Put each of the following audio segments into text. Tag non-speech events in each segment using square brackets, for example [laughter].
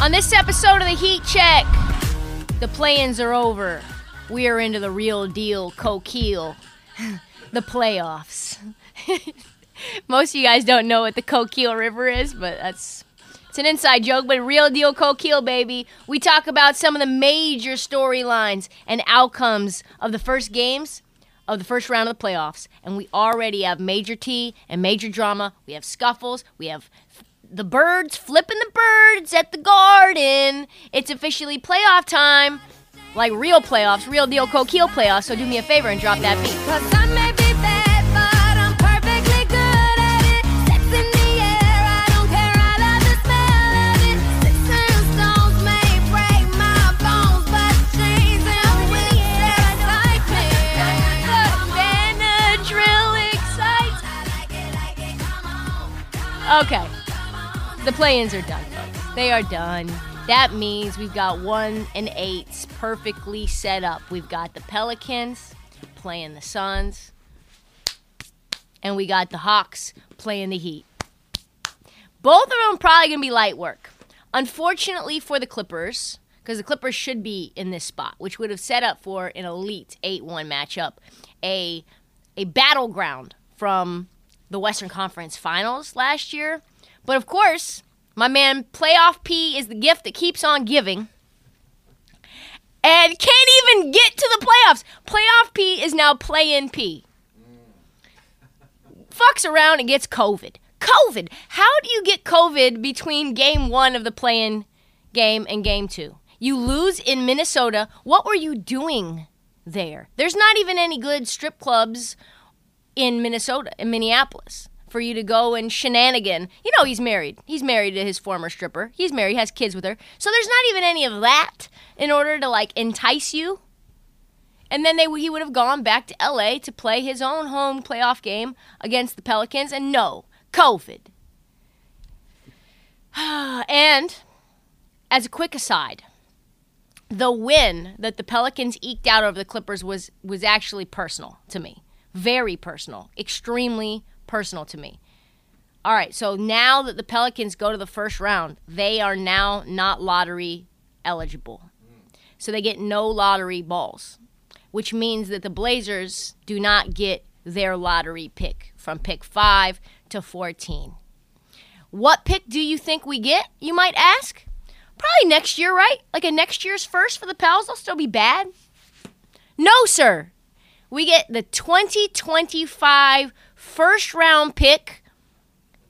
On. This episode of the Heat Check, the play-ins are over. We are into the real deal, Coquille, [laughs] the playoffs. [laughs] Most of you guys don't know what the Coquille River is, but that's it's an inside joke, but real deal Coquille, baby. We talk about some of the major storylines and outcomes of the first games of the first round of the playoffs, and we already have major T and major drama. We have scuffles. We have the birds flipping the birds at the garden. It's officially playoff time. Like real playoffs, real deal Coquille playoffs. So do me a favor and drop that beat. Cause I may be bad, but I'm perfectly good at it. Sex in the air, I don't care, I love the smell of it. Sticks and stones may break my bones, but chains and whips excite me. Benadryl excites. Okay. The play-ins are done, folks. They are done. That means we've got one and eights perfectly set up. We've got the Pelicans playing the Suns, and we got the Hawks playing the Heat. Both of them probably gonna be light work. Unfortunately for the Clippers, because the Clippers should be in this spot, which would have set up for an elite 8-1 matchup, a a battleground from the Western Conference Finals last year. But of course, my man Playoff P is the gift that keeps on giving. And can't even get to the playoffs. Playoff P is now play in P. Fucks around and gets COVID. COVID. How do you get COVID between game one of the play in game and game two? You lose in Minnesota. What were you doing there? There's not even any good strip clubs in Minnesota, in Minneapolis, for you to go and shenanigan. You know, he's married. He's married to his former stripper. He's married, has kids with her. So there's not even any of that in order to like entice you. And then they he would have gone back to LA to play his own home playoff game against the Pelicans. And no, COVID. [sighs] and as a quick aside, the win that the Pelicans eked out over the Clippers was was actually personal to me. Very personal. Extremely personal to me. All right, so now that the Pelicans go to the first round, they are now not lottery eligible. So they get no lottery balls, which means that the Blazers do not get their lottery pick from pick 5 to 14. What pick do you think we get, you might ask? Probably next year, right? Like a next year's first for the Pels, they'll still be bad. No, sir. We get the 2025 first round pick.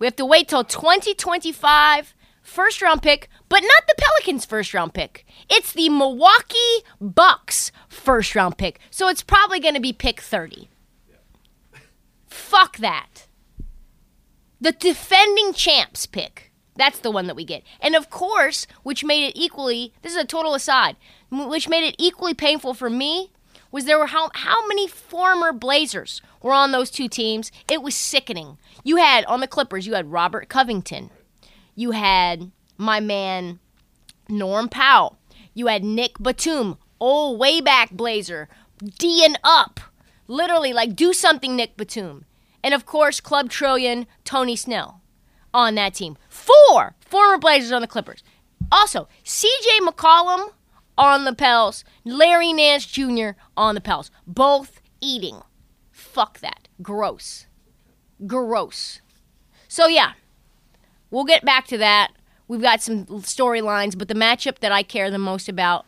We have to wait till 2025 first round pick, but not the Pelicans first round pick. It's the Milwaukee Bucks first round pick. So it's probably going to be pick 30. [laughs] Fuck that. The defending champs pick. That's the one that we get. And of course, which made it equally, this is a total aside, which made it equally painful for me was there were how how many former Blazers were on those two teams? It was sickening. You had on the Clippers, you had Robert Covington. You had my man Norm Powell. You had Nick Batum, old way back Blazer, D and up. Literally like do something Nick Batum. And of course, Club Trillion, Tony Snell on that team. Four former Blazers on the Clippers. Also, CJ McCollum on the Pels, Larry Nance Jr. on the Pels. Both eating. Fuck that. Gross. Gross. So, yeah, we'll get back to that. We've got some storylines, but the matchup that I care the most about,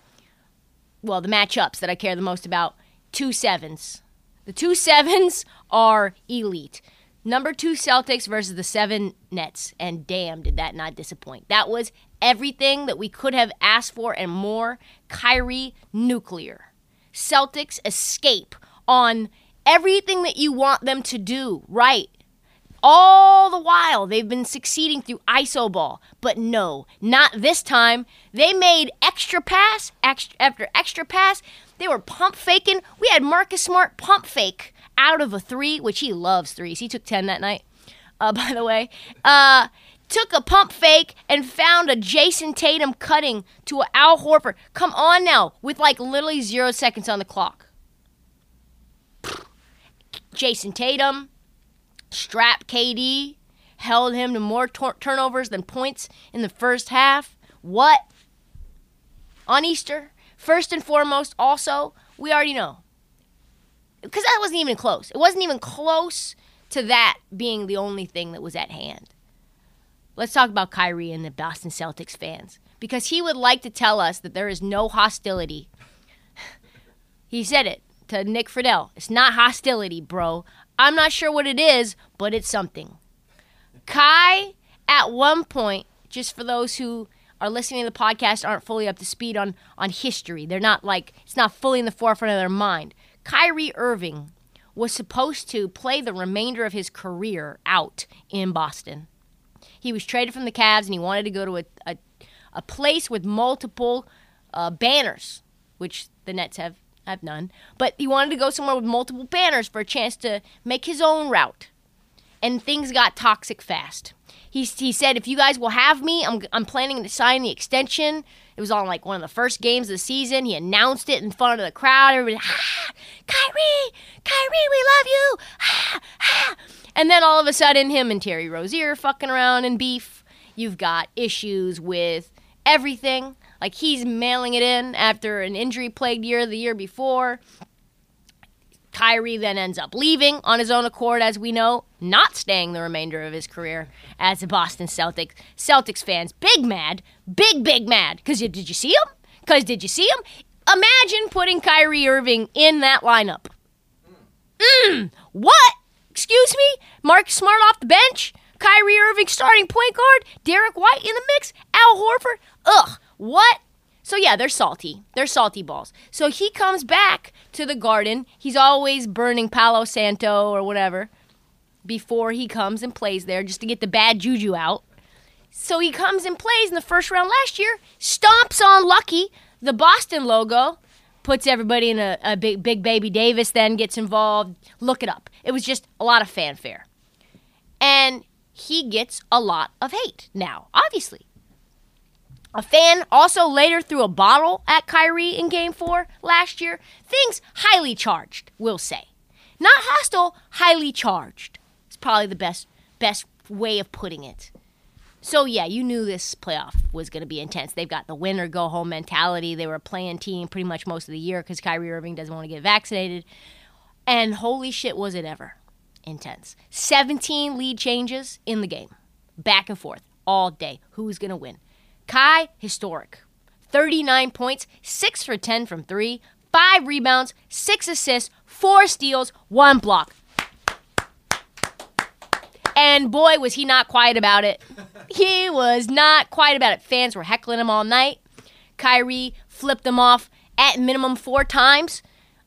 well, the matchups that I care the most about, two sevens. The two sevens are elite. Number two Celtics versus the seven Nets, and damn, did that not disappoint. That was everything that we could have asked for and more. Kyrie nuclear. Celtics escape on everything that you want them to do, right? All the while, they've been succeeding through ISO ball. But no, not this time. They made extra pass extra, after extra pass. They were pump faking. We had Marcus Smart pump fake out of a three, which he loves threes. He took 10 that night, uh, [laughs] by the way. Uh, took a pump fake and found a Jayson Tatum cutting to Al Horford. Come on now, with like literally zero seconds on the clock. Jayson Tatum strapped KD, held him to more tor- turnovers than points in the first half. What? On Easter? First and foremost, also, we already know. Because that wasn't even close. It wasn't even close to that being the only thing that was at hand. Let's talk about Kyrie and the Boston Celtics fans. Because he would like to tell us that there is no hostility. [sighs] he said it to Nick Friedell. It's not hostility, bro. I'm not sure what it is, but it's something. Kai, at one point, just for those who are listening to the podcast aren't fully up to speed on on history. They're not like it's not fully in the forefront of their mind. Kyrie Irving was supposed to play the remainder of his career out in Boston. He was traded from the Cavs and he wanted to go to a a, a place with multiple uh, banners, which the Nets have have none. But he wanted to go somewhere with multiple banners for a chance to make his own route. And things got toxic fast. He, he said, if you guys will have me, I'm, I'm planning to sign the extension. It was on like one of the first games of the season. He announced it in front of the crowd. Everybody, ah, Kyrie, Kyrie, we love you. Ah, ah. And then all of a sudden, him and Terry Rozier fucking around in beef. You've got issues with everything. Like he's mailing it in after an injury plagued year the year before. Kyrie then ends up leaving on his own accord, as we know, not staying the remainder of his career as a Boston Celtics. Celtics fans, big mad, big, big mad. Because did you see him? Because did you see him? Imagine putting Kyrie Irving in that lineup. Mmm, what? Excuse me? Mark Smart off the bench? Kyrie Irving starting point guard? Derrick White in the mix? Al Horford? Ugh, what? So yeah, they're salty. They're salty balls. So he comes back to the garden. He's always burning Palo Santo or whatever before he comes and plays there just to get the bad juju out. So he comes and plays in the first round last year, stomps on Lucky, the Boston logo, puts everybody in a, a big big baby Davis then gets involved. Look it up. It was just a lot of fanfare. And he gets a lot of hate now, obviously. A fan also later threw a bottle at Kyrie in game four last year. Things highly charged, we'll say. Not hostile, highly charged. It's probably the best best way of putting it. So yeah, you knew this playoff was going to be intense. They've got the win or go home mentality. They were a play-in team pretty much most of the year because Kyrie Irving doesn't want to get vaccinated. And holy shit, was it ever intense! 17 lead changes in the game, back and forth all day. Who's going to win? Kai, historic. 39 points, 6 for 10 from 3, 5 rebounds, 6 assists, 4 steals, 1 block. And boy, was he not quiet about it. He was not quiet about it. Fans were heckling him all night. Kyrie flipped them off at minimum four times.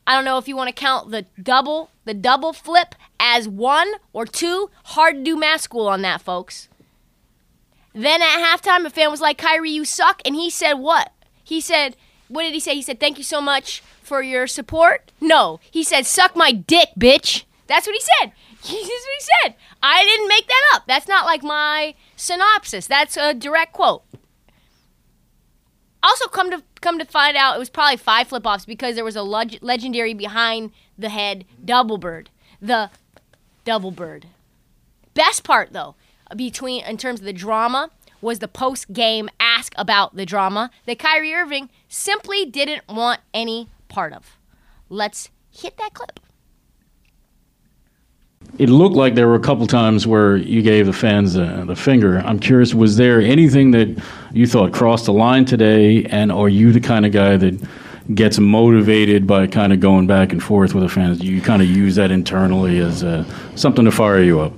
I don't know if you want to count the double, the double flip as one or two. Hard to do math school on that, folks. Then at halftime, a fan was like, Kyrie, you suck. And he said, What? He said, What did he say? He said, Thank you so much for your support. No, he said, Suck my dick, bitch. That's what he said. [laughs] That's what he said. I didn't make that up. That's not like my synopsis. That's a direct quote. Also, come to come to find out, it was probably five flip offs because there was a leg- legendary behind the head double bird. The double bird. Best part though, between in terms of the drama, was the post game ask about the drama that Kyrie Irving simply didn't want any part of. Let's hit that clip. it looked like there were a couple times where you gave the fans uh, the finger. I'm curious, was there anything that you thought crossed the line today, and are you the kind of guy that gets motivated by kind of going back and forth with the fans? Do you kind of use that internally as uh, something to fire you up?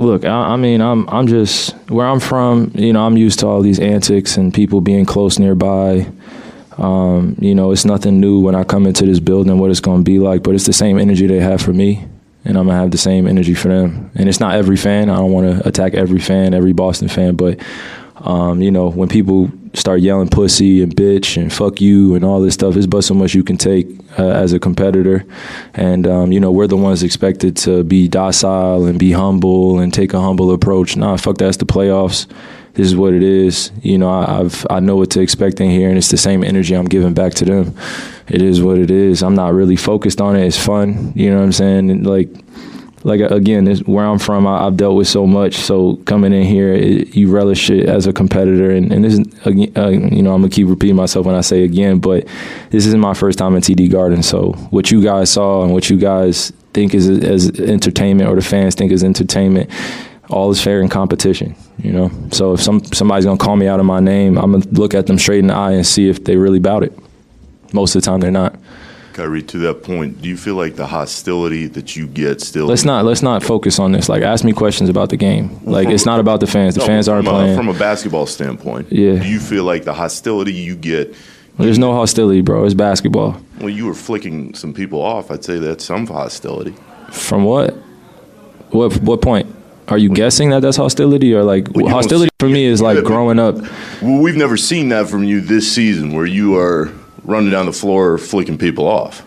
Look, I, I mean, I'm I'm just where I'm from. You know, I'm used to all these antics and people being close nearby. Um, you know, it's nothing new when I come into this building what it's going to be like, but it's the same energy they have for me, and I'm gonna have the same energy for them. And it's not every fan. I don't want to attack every fan, every Boston fan, but um, you know, when people start yelling pussy and bitch and fuck you and all this stuff, it's but so much you can take uh, as a competitor. And, um, you know, we're the ones expected to be docile and be humble and take a humble approach. Nah, fuck that's the playoffs. This is what it is. You know, I, I've I know what to expect in here, and it's the same energy I'm giving back to them. It is what it is. I'm not really focused on it. It's fun. You know what I'm saying? And like, like again, where I'm from, I, I've dealt with so much. So coming in here, it, you relish it as a competitor, and, and this is again, uh, you know, I'm gonna keep repeating myself when I say again, but this isn't my first time in TD Garden. So what you guys saw and what you guys think is as entertainment, or the fans think is entertainment, all is fair in competition. You know, so if some somebody's gonna call me out of my name, I'm gonna look at them straight in the eye and see if they really bout it. Most of the time, they're not. Kyrie, to that point, do you feel like the hostility that you get still? Let's not let's not focus on this. Like, ask me questions about the game. Like, it's not about the fans. The No, fans aren't from playing. A, from a basketball standpoint, Yeah. Do you feel like the hostility you get? There's no hostility, bro. It's basketball. Well, you were flicking some people off, I'd say that's some hostility. From what? What what point? Are you guessing that that's hostility or like Well, hostility see- for me is like growing up? Well, we've never seen that from you this season, where you are running down the floor flicking people off.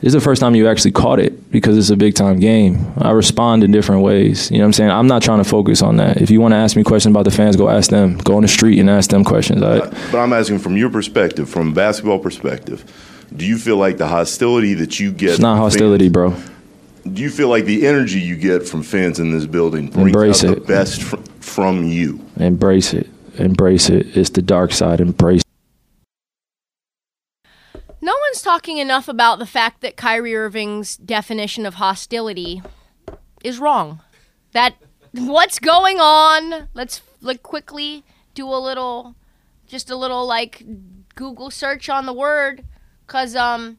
This is the first time you actually caught it because it's a big time game. I respond in different ways. You know what I'm saying? I'm not trying to focus on that. If you want to ask me questions about the fans, go ask them. Go on the street and ask them questions. right? But I'm asking from your perspective, from a basketball perspective, do you feel like the hostility that you get? It's not hostility, fans- bro. Do you feel like the energy you get from fans in this building brings Embrace out the it. best fr- from you? Embrace it. Embrace it. It's the dark side. Embrace No one's talking enough about the fact that Kyrie Irving's definition of hostility is wrong. That what's going on? Let's like quickly do a little just a little like Google search on the word cuz um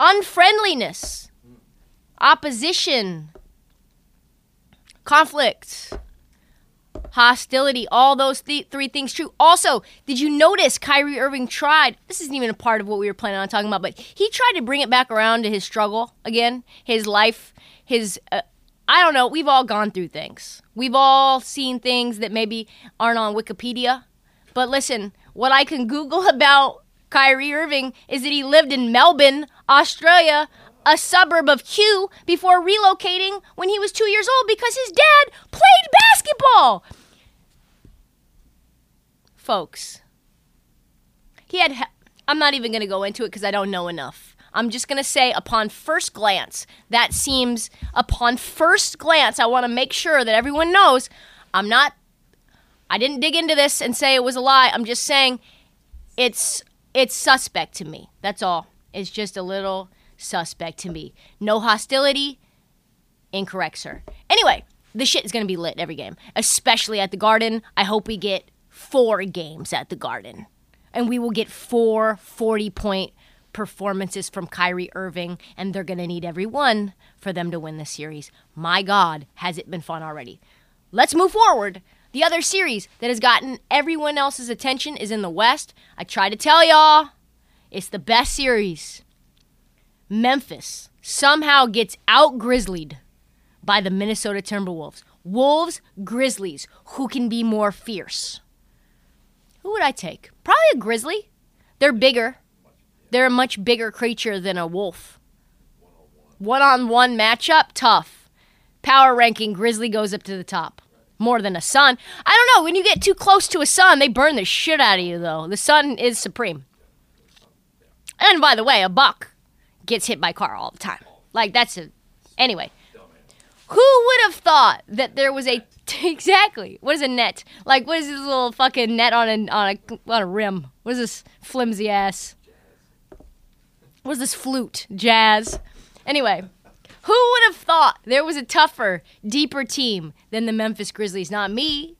unfriendliness, opposition, conflict, hostility, all those th- three things true. Also, did you notice Kyrie Irving tried? This isn't even a part of what we were planning on talking about, but he tried to bring it back around to his struggle again, his life, his. Uh, I don't know. We've all gone through things. We've all seen things that maybe aren't on Wikipedia. But listen, what I can Google [laughs] about Kyrie Irving is that he lived in Melbourne, Australia, a suburb of Kew, before relocating when he was two years old because his dad played basketball folks. He had. he- I'm not even going to go into it because I don't know enough. I'm just going to say, upon first glance, that seems, upon first glance, I want to make sure that everyone knows I'm not. I didn't dig into this and say it was a lie. I'm just saying it's it's suspect to me. That's all. It's just a little suspect to me. No hostility. Incorrect, sir. Anyway, the shit is going to be lit every game, especially at the Garden. I hope we get four games at the Garden. And we will get four 40 point performances from Kyrie Irving, and they're going to need every one for them to win the series. My God, has it been fun already. Let's move forward. The other series that has gotten everyone else's attention is in the West. I try to tell y'all, it's the best series. Memphis somehow gets out grizzlied by the Minnesota Timberwolves. Wolves, Grizzlies. Who can be more fierce? Who would I take? Probably a grizzly. They're bigger. They're a much bigger creature than a wolf. One on one matchup, tough. Power ranking, grizzly goes up to the top. More than a sun. I don't know. When you get too close to a sun, they burn the shit out of you, though. The sun is supreme. And by the way, a buck gets hit by car all the time. Like, that's a. Anyway. Who would have thought that there was a [laughs] exactly? What is a net? Like what is this little fucking net on a on a on a rim? What is this flimsy ass? What is this flute? Jazz. Anyway, Who would have thought there was a tougher, deeper team than the Memphis Grizzlies? Not me.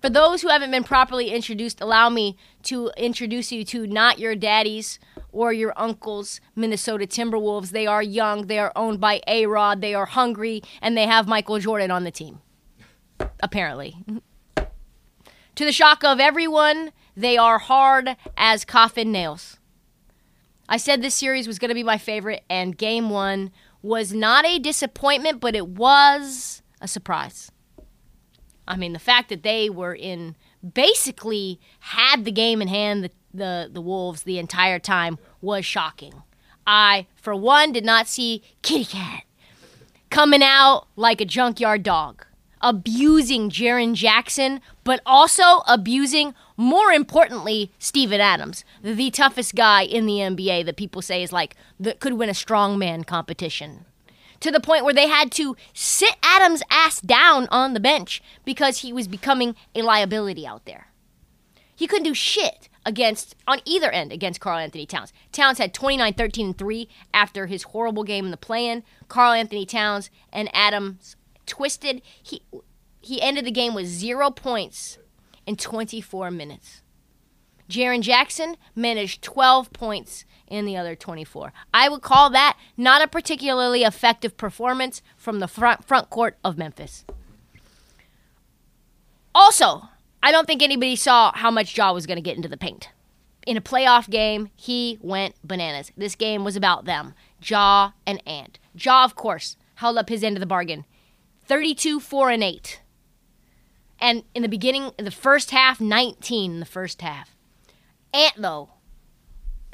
For those who haven't been properly introduced, allow me to introduce you to not your daddies or your uncles, Minnesota Timberwolves. They are young, they are owned by A Rod, they are hungry, and they have Michael Jordan on the team. Apparently. to the shock of everyone, they are hard as coffin nails. I said this series was going to be my favorite, and game one was not a disappointment, but it was a surprise. I mean, the fact that they were in basically had the game in hand, the, the, the Wolves, the entire time was shocking. I, for one, did not see Kitty Cat coming out like a junkyard dog, abusing Jaren Jackson, but also abusing, more importantly, Steven Adams, the toughest guy in the NBA that people say is like that could win a strongman competition. To the point where they had to sit Adams' ass down on the bench because he was becoming a liability out there. He couldn't do shit against on either end against Karl-Anthony Towns. Towns had 29 13 and 3 after his horrible game in the play-in. Karl-Anthony Towns and Adams twisted. He he ended the game with 0 points in 24 minutes. Jaren Jackson managed 12 points in the other 24. I would call that not a particularly effective performance from the front front court of Memphis. Also, I don't think anybody saw how much Ja was going to get into the paint. In a playoff game, he went bananas. This game was about them, Ja and Ant. Ja, of course, held up his end of the bargain. 32 4 and 8. And in the beginning, in the first half, 19 in the first half. Ant, though,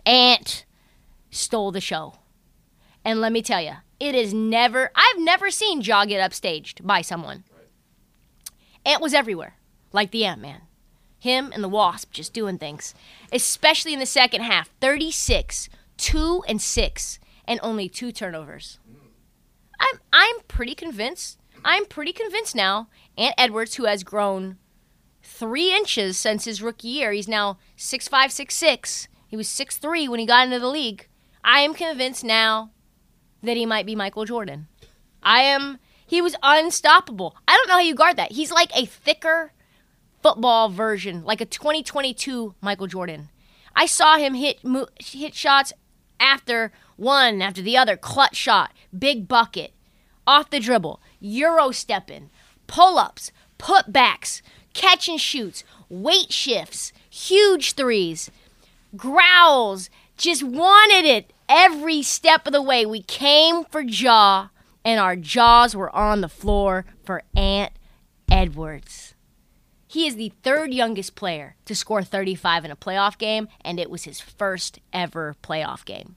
Ant stole the show. And let me tell you, it is never, I've never seen Ja get upstaged by someone. Ant was everywhere, like the Ant Man. Him and the Wasp just doing things, especially in the second half 36, 2 and 6, and only two turnovers. I'm, I'm pretty convinced. I'm pretty convinced now. Ant Edwards, who has grown three inches since his rookie year, he's now 6'5, 6'6. He was 6'3 when he got into the league. I am convinced now that he might be Michael Jordan. I am. He was unstoppable. I don't know how you guard that. He's like a thicker football version, like a 2022 Michael Jordan. I saw him hit hit shots after one after the other, clutch shot, big bucket, off the dribble, euro stepping, pull ups, putbacks, catch and shoots, weight shifts, huge threes, growls, just wanted it every step of the way. We came for Ja, and our jaws were on the floor for Ant Edwards. He is the third youngest player to score 35 in a playoff game, and it was his first ever playoff game.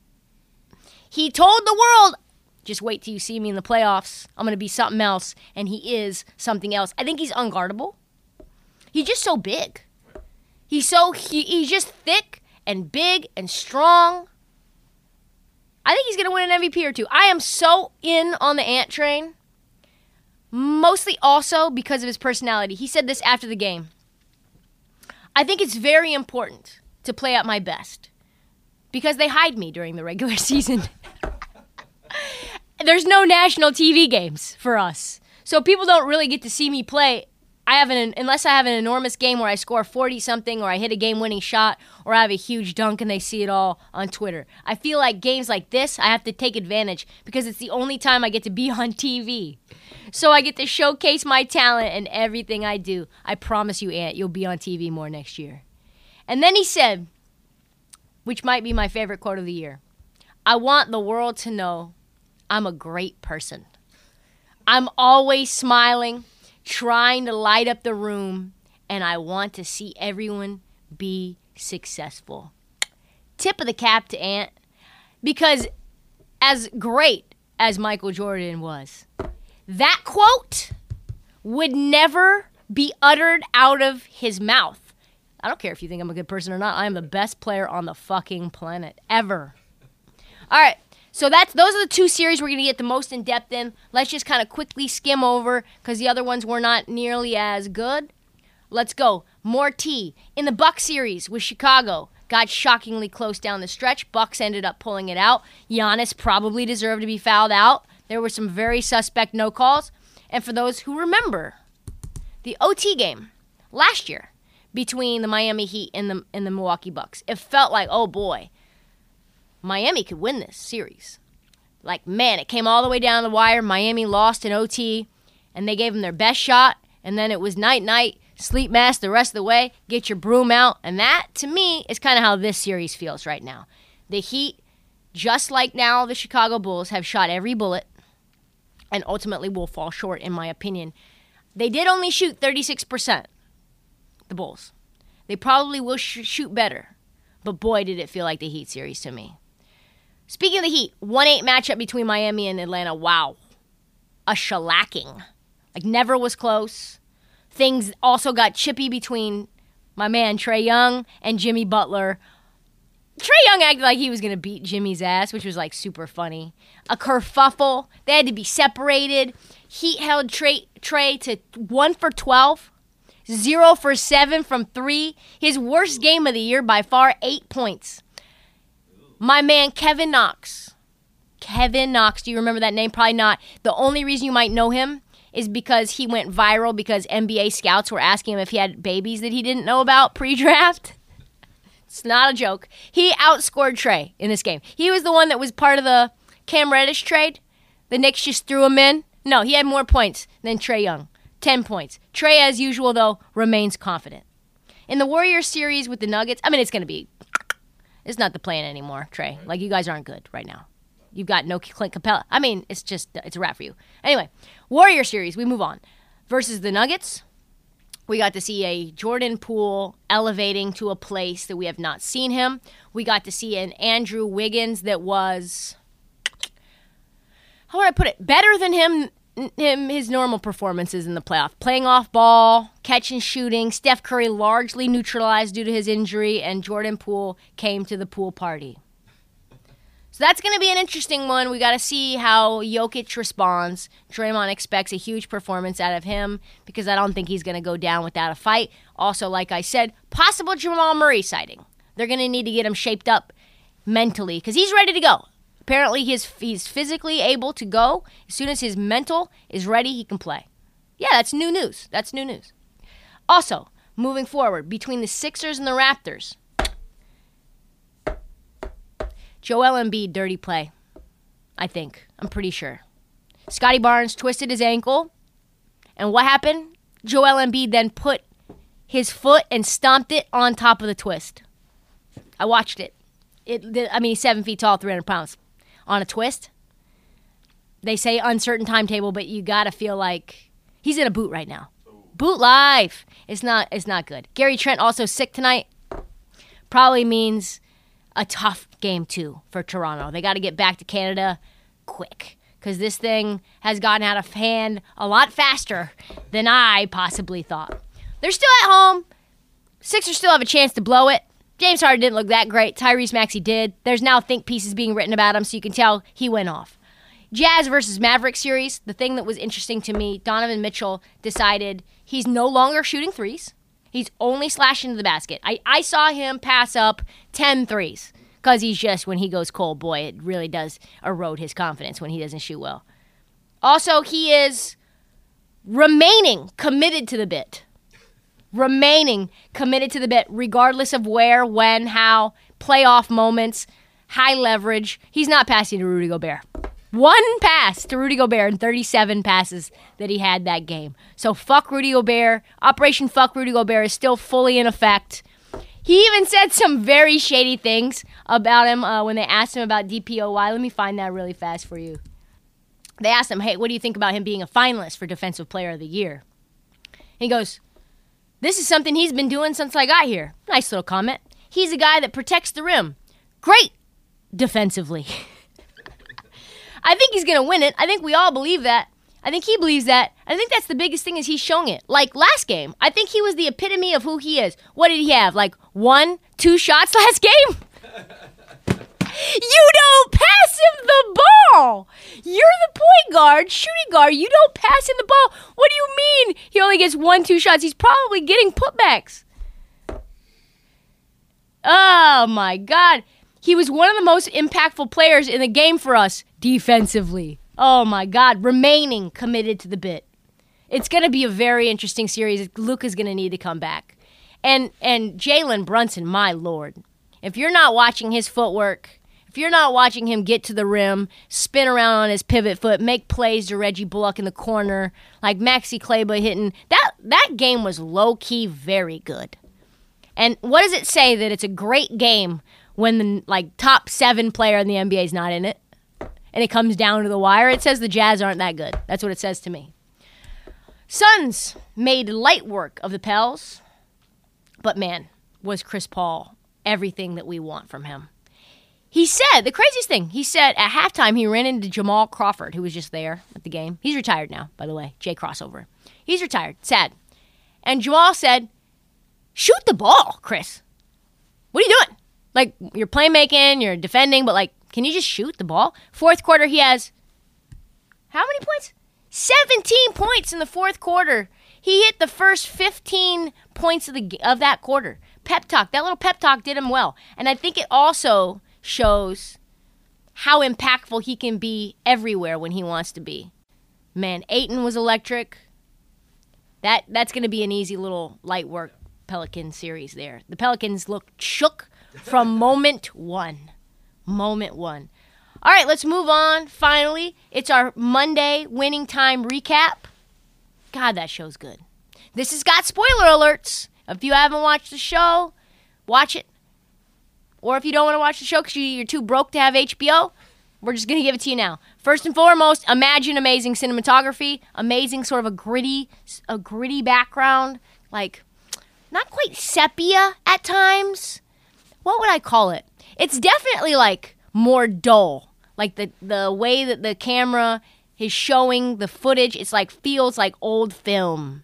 He told the world, just wait till you see me in the playoffs. I'm going to be something else, and he is something else. I think he's unguardable. He's just so big. He's so he, he's just thick and big and strong. I think he's going to win an MVP or two. I am so in on the Ant train. Mostly also because of his personality. He said this after the game. I think it's very important to play at my best because they hide me during the regular [laughs] season. There's no national TV games for us. So people don't really get to see me play. I have an unless I have an enormous game where I score 40 something or I hit a game-winning shot or I have a huge dunk and they see it all on Twitter. I feel like games like this I have to take advantage because it's the only time I get to be [laughs] on TV. So I get to showcase my talent and everything I do. I promise you, Ant, you'll be on TV more next year. And then he said, which might be my favorite quote of the year I want the world to know I'm a great person. I'm always smiling, trying to light up the room, and I want to see everyone be successful. Tip of the cap to Ant, because as great as Michael Jordan was, that quote would never be uttered out of his mouth. I don't care if you think I'm a good person or not. I am the best player on the fucking planet ever. All right. So that's those are the two series we're going to get the most in depth in. Let's just kind of quickly skim over cuz the other ones were not nearly as good. Let's go. More T. In the Buck series with Chicago, got shockingly close down the stretch. Bucks ended up pulling it out. Giannis probably deserved to be fouled out There were some very suspect no calls. And for those who remember, the OT game last year between the Miami Heat and the and the Milwaukee Bucks, it felt like, oh boy, Miami could win this series. Like man, it came all the way down the wire. Miami lost in OT, and they gave them their best shot. And then it was night night, sleep mask the rest of the way. Get your broom out, and that to me is kind of how this series feels right now. The Heat, just like now the Chicago Bulls, have shot every bullet, and ultimately will fall short, in my opinion. They did only shoot 36%, the Bulls. They probably will sh- shoot better, but boy, did it feel like the Heat series to me. Speaking of the Heat, 1 8 matchup between Miami and Atlanta. Wow. A shellacking. Like, never was close. Things also got chippy between my man Trae Young and Jimmy Butler. Trae Young acted like he was to beat Jimmy's ass, which was like super funny. A kerfuffle. They had to be separated. Heat held Trae, Trae to 1 for 12, 0 for 7 from 3. His worst game of the year by far, 8 points. My man Kevin Knox. Kevin Knox, do you remember that name? Probably not. The only reason you might know him is because he went viral because NBA scouts were asking him if he had babies that he didn't know about pre draft. It's not a joke. He outscored Trae in this game. He was the one that was part of the Cam Reddish trade. The Knicks just threw him in. No, he had more points than Trae Young. 10 points. Trae, as usual, though, remains confident. In the Warriors series with the Nuggets, I mean, it's going to be. It's not the plan anymore, Trae. Like, you guys aren't good right now. You've got no Clint Capela. I mean, it's just, it's a wrap for you. Anyway, Warrior series, we move on. Versus the Nuggets, we got to see a Jordan Poole elevating to a place that we have not seen him. We got to see an Andrew Wiggins that was, how would I put it, better than him, him his normal performances in the playoff. Playing off ball, catch and shooting. Steph Curry largely neutralized due to his injury, and Jordan Poole came to the pool party. So that's going to be an interesting one. We got to see how Jokic responds. Draymond expects a huge performance out of him because I don't think he's going to go down without a fight. Also, like I said, possible Jamal Murray sighting. They're going to need to get him shaped up mentally because he's ready to go. Apparently, he's, he's physically able to go. As soon as his mental is ready, he can play. Yeah, that's new news. That's new news. Also, moving forward, between the Sixers and the Raptors, Joel Embiid, dirty play. I think. I'm pretty sure. Scottie Barnes twisted his ankle. And what happened? Joel Embiid then put his foot and stomped it on top of the twist. I watched it. It, I mean, he's seven feet tall, 300 pounds. On a twist. They say uncertain timetable, but you gotta feel like he's in a boot right now. Boot life. It's not. It's not good. Gary Trent also sick tonight. Probably means a tough game too for Toronto. They got to get back to Canada quick because this thing has gotten out of hand a lot faster than I possibly thought. They're still at home. Sixers still have a chance to blow it. James Harden didn't look that great. Tyrese Maxey did. There's now think pieces being written about him, so you can tell he went off. Jazz versus Maverick series, the thing that was interesting to me, Donovan Mitchell decided he's no longer shooting threes. He's only slashing to the basket. I, I saw him pass up 10 threes because he's just, when he goes cold, boy, it really does erode his confidence when he doesn't shoot well. Also, he is remaining committed to the bit. Remaining committed to the bit, regardless of where, when, how, playoff moments, high leverage. He's not passing to Rudy Gobert. One pass to Rudy Gobert in 37 passes that he had that game. So fuck Rudy Gobert. Operation Fuck Rudy Gobert is still fully in effect. He even said some very shady things about him uh, when they asked him about DPOY. Let me find that really fast for you. They asked him, hey, what do you think about him being a finalist for Defensive Player of the Year? He goes, this is something he's been doing since I got here. Nice little comment. He's a guy that protects the rim. Great defensively. [laughs] I think he's going to win it. I think we all believe that. I think he believes that. I think that's the biggest thing is he's showing it. Like last game, I think he was the epitome of who he is. What did he have? Like one, two shots [laughs] last game? You don't pass him the ball. You're the point guard, shooting guard. You don't pass him the ball. What do you mean he only gets one, two shots? He's probably getting putbacks. Oh my God. He was one of the most impactful players in the game for us defensively. Oh my God, remaining committed to the bit. It's going to be a very interesting series. Luka is going to need to come back. And and Jalen Brunson, my lord. If you're not watching his footwork, if you're not watching him get to the rim, spin around on his pivot foot, make plays to Reggie Bullock in the corner, like Maxi Kleber hitting, that that game was low key very good. And what does it say that it's a great game when the like top 7 player in the NBA is not in it? And it comes down to the wire. It says the Jazz aren't that good. That's what it says to me. Suns made light work of the Pels, but man, was Chris Paul everything that we want from him. He said the craziest thing. He said at halftime he ran into Jamal Crawford, who was just there at the game. He's retired now, by the way. Jay Crossover. He's retired. Sad. And Jamal said, "Shoot the ball, Chris. What are you doing? Like you're playmaking, you're defending, but like, can you just shoot the ball?" Fourth quarter, he has how many points? 17 points in the fourth quarter. He hit the first 15 points of the of that quarter. Pep talk. That little pep talk did him well. And I think it also shows how impactful he can be everywhere when he wants to be. Man, Ayton was electric. That that's going to be an easy little light work Pelican series there. The Pelicans looked shook from [laughs] moment 1. Moment 1. All right, let's move on. Finally, it's our Monday winning time recap. God, that show's good. This has got spoiler alerts. If you haven't watched the show, watch it. Or if you don't want to watch the show because you're too broke to have HBO, we're just going to give it to you now. First and foremost, imagine amazing cinematography, amazing sort of a gritty, a gritty background, like not quite sepia at times. What would I call it? It's definitely like more dull. Like the the way that the camera is showing the footage, it's like feels like old film.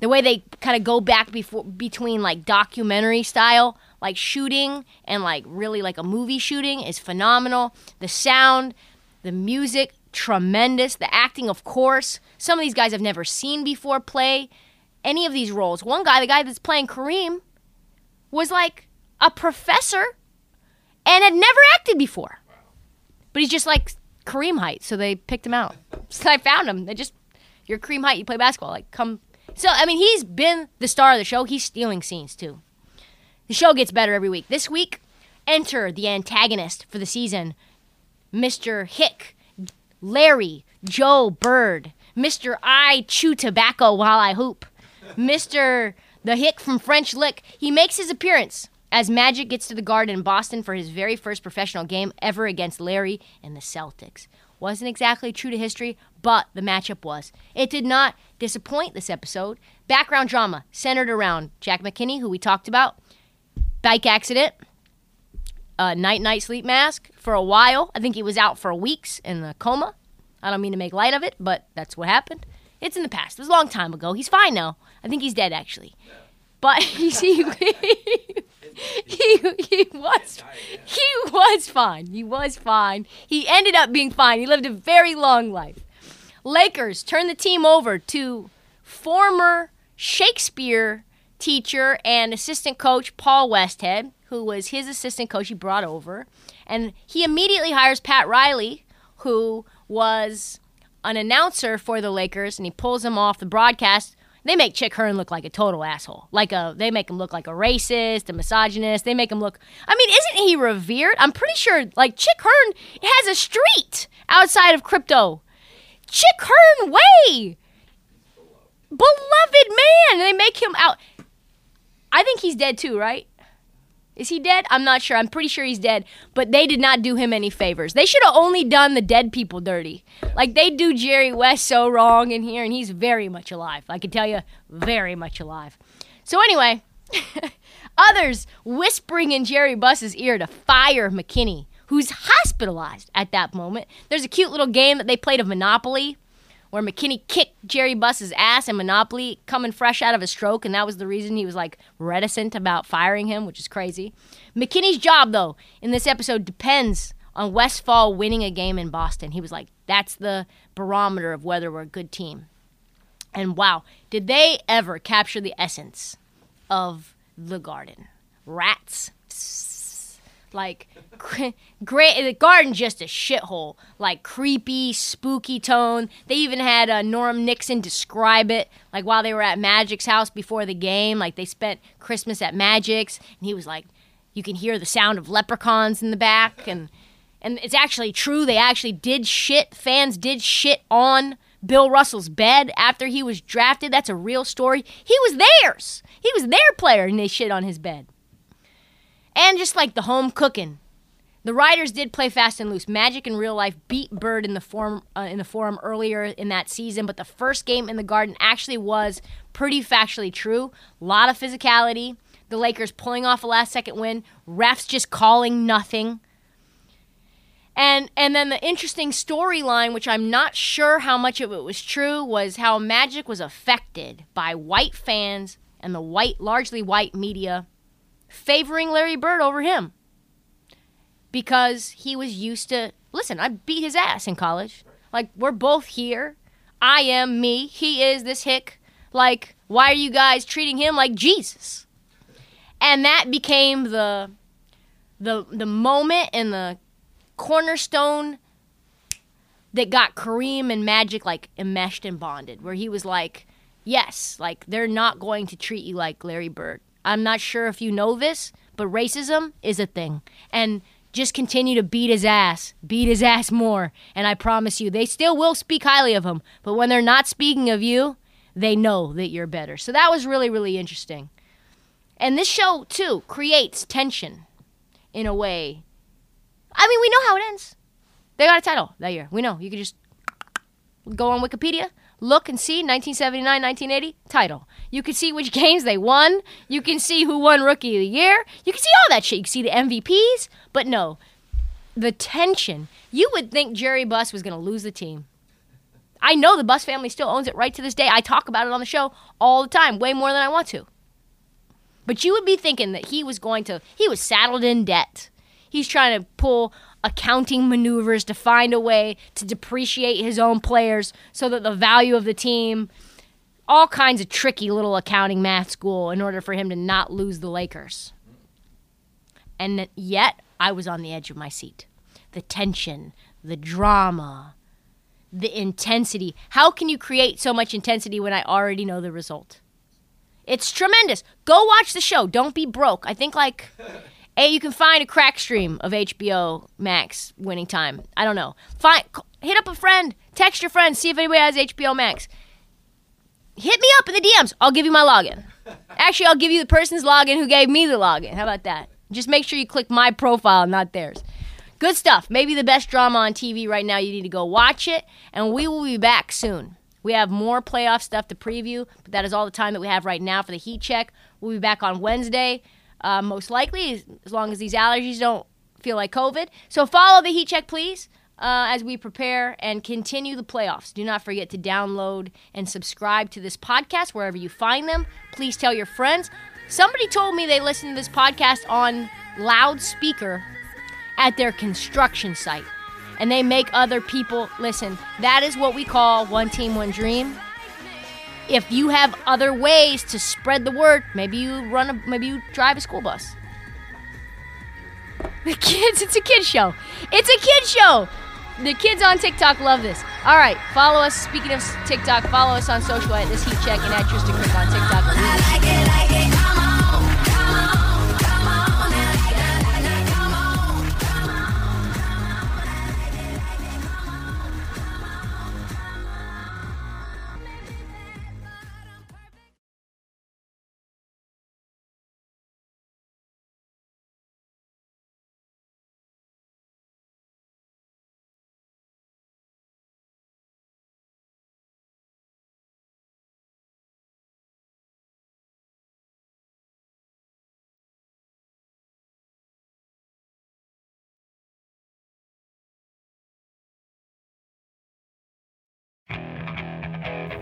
The way they kind of go back before between like documentary style, like shooting and like really like a movie shooting is phenomenal. The sound, the music, tremendous. The acting, of course. Some of these guys I've never seen before play any of these roles. One guy, the guy that's playing Kareem, was like a professor and had never acted before. But he's just like Kareem height, so they picked him out. [laughs] So I found him. They just you're Kareem height, you play basketball. Like come So I mean he's been the star of the show. He's stealing scenes too. The show gets better every week. This week, enter the antagonist for the season, Mr. Hick, Larry, Joe Bird, Mr. I chew tobacco while I hoop, Mr. the Hick from French Lick. He makes his appearance as Magic gets to the Garden in Boston for his very first professional game ever against Larry and the Celtics. Wasn't exactly true to history, but the matchup was. It did not disappoint this episode. Background drama centered around Jack McKinney, who we talked about, bike accident, uh, night night sleep mask for a while. I think he was out for weeks in a coma. I don't mean to make light of it, but that's what happened. It's in the past. It was a long time ago. He's fine now. I think he's dead actually. But [laughs] you see, [laughs] he, he was he was fine. He was fine. He ended up being fine. He lived a very long life. Lakers turned the team over to former Shakespeare teacher and assistant coach Paul Westhead, who was his assistant coach he brought over. And he immediately hires Pat Riley, who was an announcer for the Lakers, and he pulls him off the broadcast. They make Chick Hearn look like a total asshole. Like a, they make him look like a racist, a misogynist. They make him look. I mean, isn't he revered? I'm pretty sure. Like Chick Hearn has a street outside of crypto. Chick Hearn Way, beloved man. They make him out. I think he's dead too, right? Is he dead? I'm not sure. I'm pretty sure he's dead. But they did not do him any favors. They should have only done the dead people dirty. Like they do Jerry West so wrong in here, and he's very much alive. I can tell you, very much alive. So anyway, [laughs] others whispering in Jerry Buss's ear to fire McKinney, who's hospitalized at that moment. There's a cute little game that they played of Monopoly where McKinney kicked Jerry Buss's ass in Monopoly coming fresh out of a stroke, and that was the reason he was like reticent about firing him, which is crazy. McKinney's job, though, in this episode depends on Westfall winning a game in Boston. He was like, that's the barometer of whether we're a good team. And wow, did they ever capture the essence of the garden? Rats, Like, great. The garden just a shithole. Like creepy, spooky tone. They even had uh, Norm Nixon describe it, like while they were at Magic's house before the game. Like they spent Christmas at Magic's, and he was like, you can hear the sound of leprechauns in the back, and and it's actually true. They actually did shit. Fans did shit on Bill Russell's bed after he was drafted. That's a real story. He was theirs. He was their player, and they shit on his bed. And just like the home cooking, the Riders did play fast and loose. Magic in real life beat Bird in the forum uh, in the forum earlier in that season, but the first game in the Garden actually was pretty factually true. A lot of physicality. The Lakers pulling off a last second win. Refs just calling nothing. And and then the interesting storyline, which I'm not sure how much of it was true, was how Magic was affected by white fans and the white, largely white media favoring Larry Bird over him because he was used to listen, I beat his ass in college. Like we're both here. I am me. He is this hick. Like why are you guys treating him like Jesus? And that became the the the moment and the cornerstone that got Kareem and Magic like enmeshed and bonded, where he was like, yes, like they're not going to treat you like Larry Bird. I'm not sure if you know this, but racism is a thing. And just continue to beat his ass, beat his ass more. And I promise you, they still will speak highly of him. But when they're not speaking of you, they know that you're better. So that was really, really interesting. And this show, too, creates tension in a way. I mean, we know how it ends. They got a title that year. We know. You can just go on Wikipedia, look and see 1979, 1980 title. You can see which [laughs] games they won. You can see who won Rookie of the Year. You can see all that shit. You can see the MVPs. But no, the tension. You would think Jerry Buss was going to lose the team. I know the Buss family still owns it right to this day. I talk about it on the show all the time, way more than I want to. But you would be thinking that he was going to, he was saddled in debt. He's trying to pull accounting maneuvers to find a way to depreciate his own players so that the value of the team, all kinds of tricky little accounting math school in order for him to not lose the Lakers. And yet, I was on the edge of my seat. The tension, the drama, the intensity. How can you create so much intensity when I already know the result? It's tremendous. Go watch the show. Don't be broke. I think like Hey, you can find a crack stream of HBO Max winning time. I don't know. Find hit up a friend, text your friend, see if anybody has HBO Max. Hit me up in the DMs. I'll give you my login. [laughs] Actually, I'll give you the person's login who gave me the login. How about that? Just make sure you click my profile, not theirs. Good stuff. Maybe the best drama on TV right now. You need to go watch it, and we will be back soon. We have more playoff stuff to preview, but that is all the time that we have right now for the heat check. We'll be back on Wednesday, uh, most likely, as- long as these allergies don't feel like COVID. So follow the heat check, please, uh, as we prepare and continue the playoffs. Do not forget to download and subscribe to this podcast wherever you find them. Please tell your friends. Somebody told me they listen to this podcast on loudspeaker at their construction site. And they make other people listen. That is what we call one team, one dream. If you have other ways to spread the word, maybe you run a maybe you drive a school bus. The kids, it's a kid show. It's a kid show. The kids on TikTok love this. All right, follow us. Speaking of TikTok, follow us on social at this heat check and at Trysta Krick on TikTok.